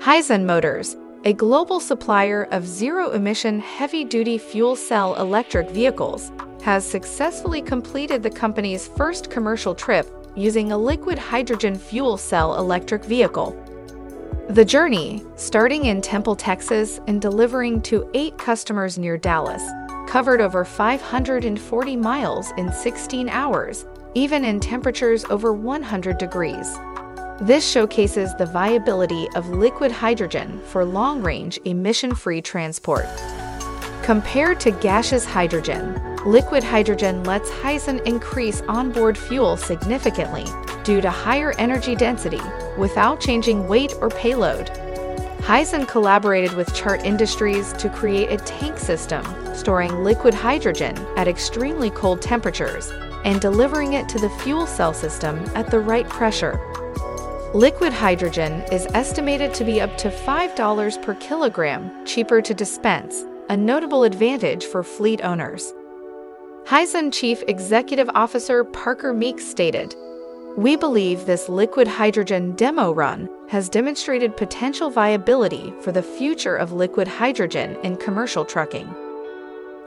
Hyzon Motors, a global supplier of zero-emission heavy-duty fuel cell electric vehicles, has successfully completed the company's first commercial trip using a liquid hydrogen fuel cell electric vehicle. The journey, starting in Temple, Texas, and delivering to eight customers near Dallas, covered over 540 miles in 16 hours, even in temperatures over 100 degrees. This showcases the viability of liquid hydrogen for long-range emission-free transport. Compared to gaseous hydrogen, liquid hydrogen lets Hyzon increase onboard fuel significantly due to higher energy density without changing weight or payload. Hyzon collaborated with Chart Industries to create a tank system storing liquid hydrogen at extremely cold temperatures and delivering it to the fuel cell system at the right pressure. Liquid hydrogen is estimated to be up to $5 per kilogram cheaper to dispense, a notable advantage for fleet owners. Hyzon Chief Executive Officer Parker Meeks stated, We believe this liquid hydrogen demo run has demonstrated potential viability for the future of liquid hydrogen in commercial trucking.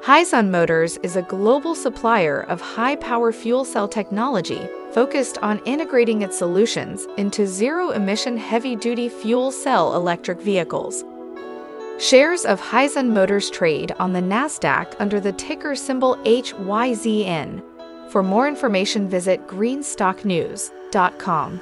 Hyzon Motors is a global supplier of high-power fuel cell technology focused on integrating its solutions into zero-emission heavy-duty fuel cell electric vehicles. Shares of Hyzon Motors trade on the Nasdaq under the ticker symbol HYZN. For more information, visit greenstocknews.com.